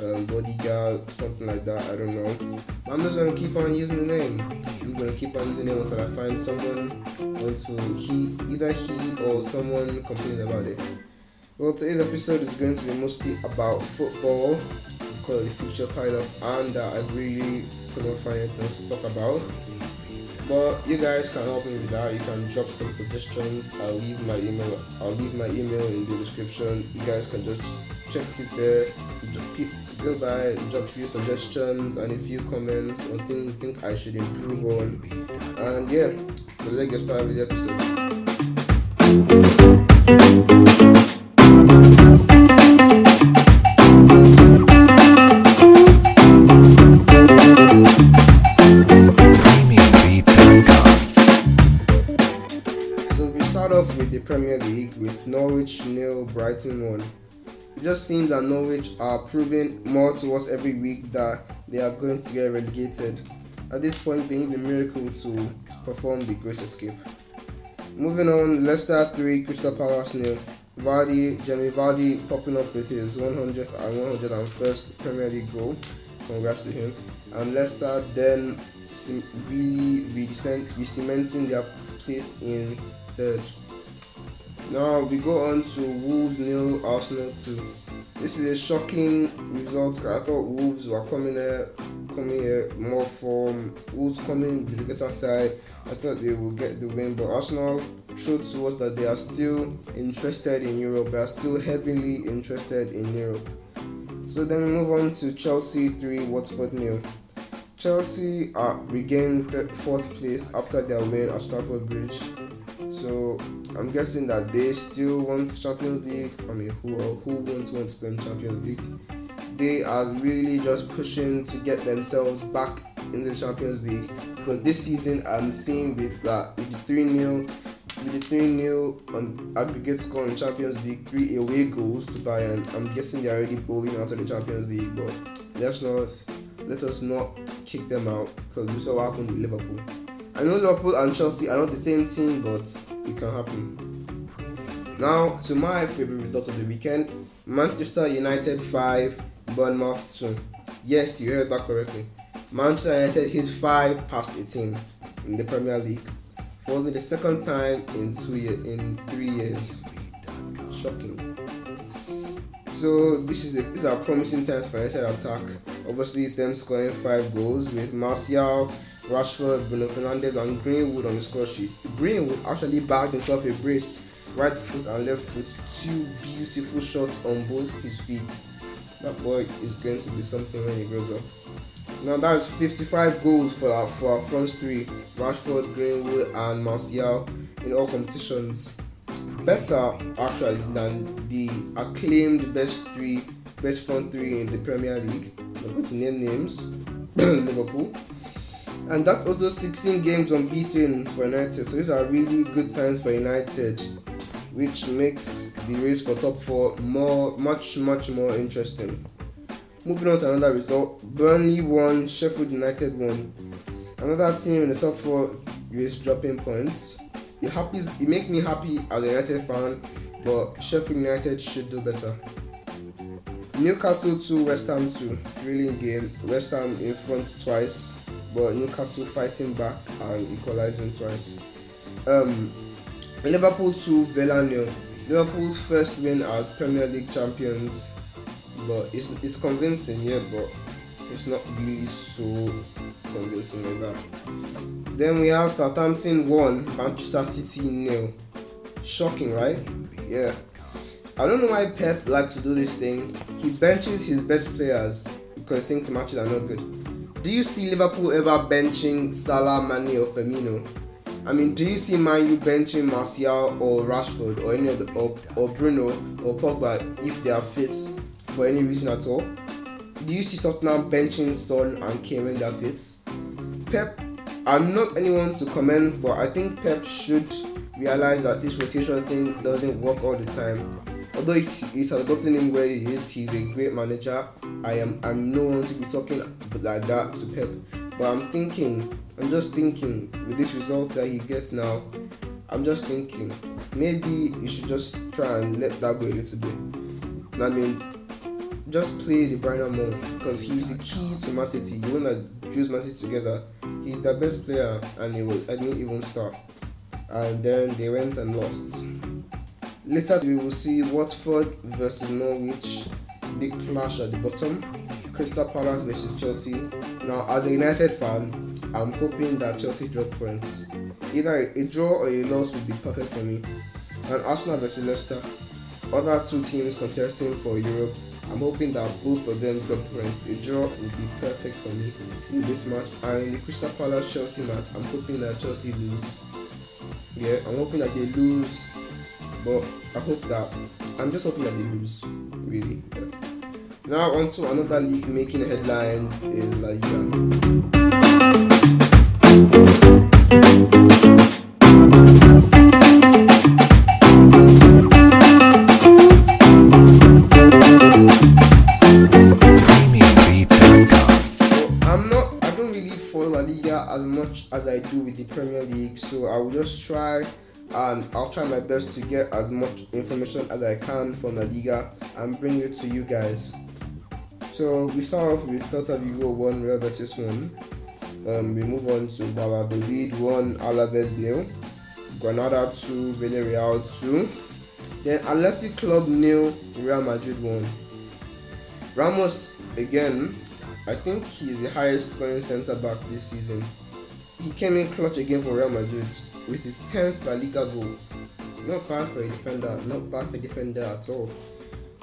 um, bodyguard, something like that. I don't know. I'm just gonna keep on using the name. I'm gonna keep on using it until I find someone until he, either he or someone complains about it. Well, today's episode is going to be mostly about football because the future kind of and that I really couldn't find anything to talk about. But you guys can help me with that. You can drop some suggestions. I'll leave my email. I'll leave my email in the description. You guys can just check it there go by, drop few suggestions and a few comments on things you think I should improve on. And yeah, so let's get started with the episode. Premier League with Norwich nil Brighton 1 just seems that Norwich are proving more to us every week that they are going to get relegated. At this point, they need a miracle to perform the Great Escape. Moving on, Leicester 3, Crystal Palace nil. Vardy, Jamie Vardy popping up with his 100th and 101st Premier League goal. Congrats to him. And Leicester then really, really re-cementing their place in third. Now we go on to Wolves nil, Arsenal two. This is a shocking result. I thought Wolves were coming here, coming here more from Wolves coming with the better side. I thought they would get the win, but Arsenal showed to us that they are still interested in Europe. They are still heavily interested in Europe. So then we move on to Chelsea three, Watford nil. Chelsea are regained fourth place after their win at Stamford Bridge. So I'm guessing that they still want Champions League. I mean, who who won't want to win Champions League? They are really just pushing to get themselves back in the Champions League. For this season, I'm seeing with that with the three 0 with the three 0 on aggregate score in Champions League, three away goals to Bayern. I'm guessing they're already bowling out of the Champions League, but let's not let us not kick them out because we saw what happened with Liverpool. I know Liverpool and Chelsea are not the same team, but it can happen. Now to my favorite result of the weekend: Manchester United five, Bournemouth two. Yes, you heard that correctly. Manchester United hit five past a team in the Premier League for only the second time in two years, in three years. Shocking. So this is a, these are promising times for United attack. Obviously, it's them scoring five goals with Martial, Rashford, Bruno Fernandes, and Greenwood on the score sheet. Greenwood actually bagged himself a brace, right foot and left foot, two beautiful shots on both his feet. That boy is going to be something when he grows up. Now that's 55 goals for our, for our front three: Rashford, Greenwood, and Martial in all competitions. Better actually than the acclaimed best three, best front three in the Premier League. I'm going to name names: Liverpool, and that's also 16 games unbeaten for United. So these are really good times for United, which makes the race for top four more, much, much more interesting. Moving on to another result, Burnley won, Sheffield United won. Another team in the top four is dropping points. It it makes me happy as a United fan, but Sheffield United should do better. Newcastle 2, West Ham 2. Thrilling game. West Ham in front twice, but Newcastle fighting back and equalizing twice. Um, Liverpool 2, Villa. Liverpool's first win as Premier League champions, but it's, it's convincing, yeah, but it's not really so convincing like that. Then we have Southampton 1, Manchester City nil. Shocking, right? Yeah. I don't know why Pep likes to do this thing. He benches his best players because he thinks matches are not good. Do you see Liverpool ever benching Salah, Mane, or Firmino? I mean, do you see Man U benching Martial or Rashford or any of the or, or Bruno or Pogba if they are fit for any reason at all? Do you see Tottenham benching Son and Kane when they are fit? Pep I'm not anyone to comment, but I think Pep should realize that this rotation thing doesn't work all the time. Although it, it has gotten him where he is, he's a great manager. I am I'm no one to be talking like that to Pep, but I'm thinking, I'm just thinking with this result that he gets now, I'm just thinking maybe you should just try and let that go a little bit. I mean, just play De Bruyne more because he's the key to Man City. You wanna choose Man City together. He's the best player, and he will. I didn't even start. And then they went and lost. Later, we will see Watford versus Norwich, big clash at the bottom. Crystal Palace versus Chelsea. Now, as a United fan, I'm hoping that Chelsea drop points. Either a draw or a loss would be perfect for me. And Arsenal versus Leicester, other two teams contesting for Europe. I'm hoping that both of them drop points. A draw would be perfect for me in this match. And in the Crystal Palace Chelsea match, I'm hoping that Chelsea lose. Yeah, I'm hoping that they lose, but I hope that I'm just hoping that they lose. Really. Yeah. Now on to another league making headlines in La Liga. So I'm not I don't really follow La Liga as much as I do with the Premier League, so I will just try and I'll try my best to get as much information as I can from La Liga and bring it to you guys. So we start off with Celta Vigo 1, Real Betis 1. Um, we move on to Valladolid 1, Alaves nil. Granada 2, Villarreal 2. Then Athletic Club nil, Real Madrid 1. Ramos again, I think he's the highest scoring centre back this season. He came in clutch again for Real Madrid with his 10th La Liga goal. Not bad for a defender, not bad for a defender at all.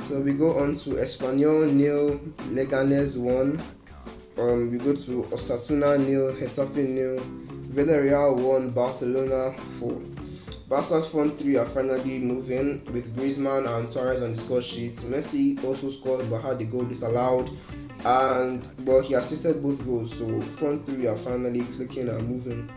So we go on to Espanyol nil, Leganes 1. Um, we go to Osasuna nil, Getafe nil, Villarreal 1, Barcelona 4. Barca's front three are finally moving with Griezmann and Suarez on the score sheet. Messi also scored but had the goal disallowed and well he assisted both goals so front three are finally clicking and moving.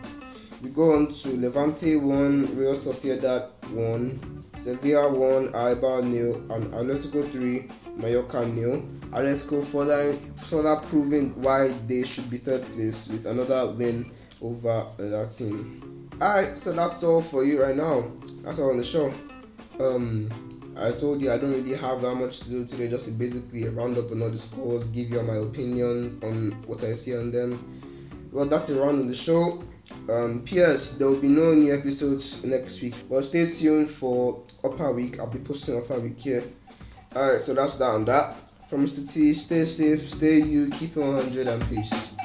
We go on to levante 1 real sociedad 1 sevilla 1 Eibar nil and atletico 3 mallorca nil. Atletico further further proving why they should be third place with another win over that team alright so that's all for you right now. That's all on the show. Um I told you I don't really have that much to do today, just to basically round up on all the scores, give you my opinions on what I see on them. Well, that's the round of the show. Um, P.S. There will be no new episodes next week, but stay tuned for Upper Week. I'll be posting Upper Week here. Alright, so that's that on that. From Mr. T, stay safe, stay you, keep it 100, and peace.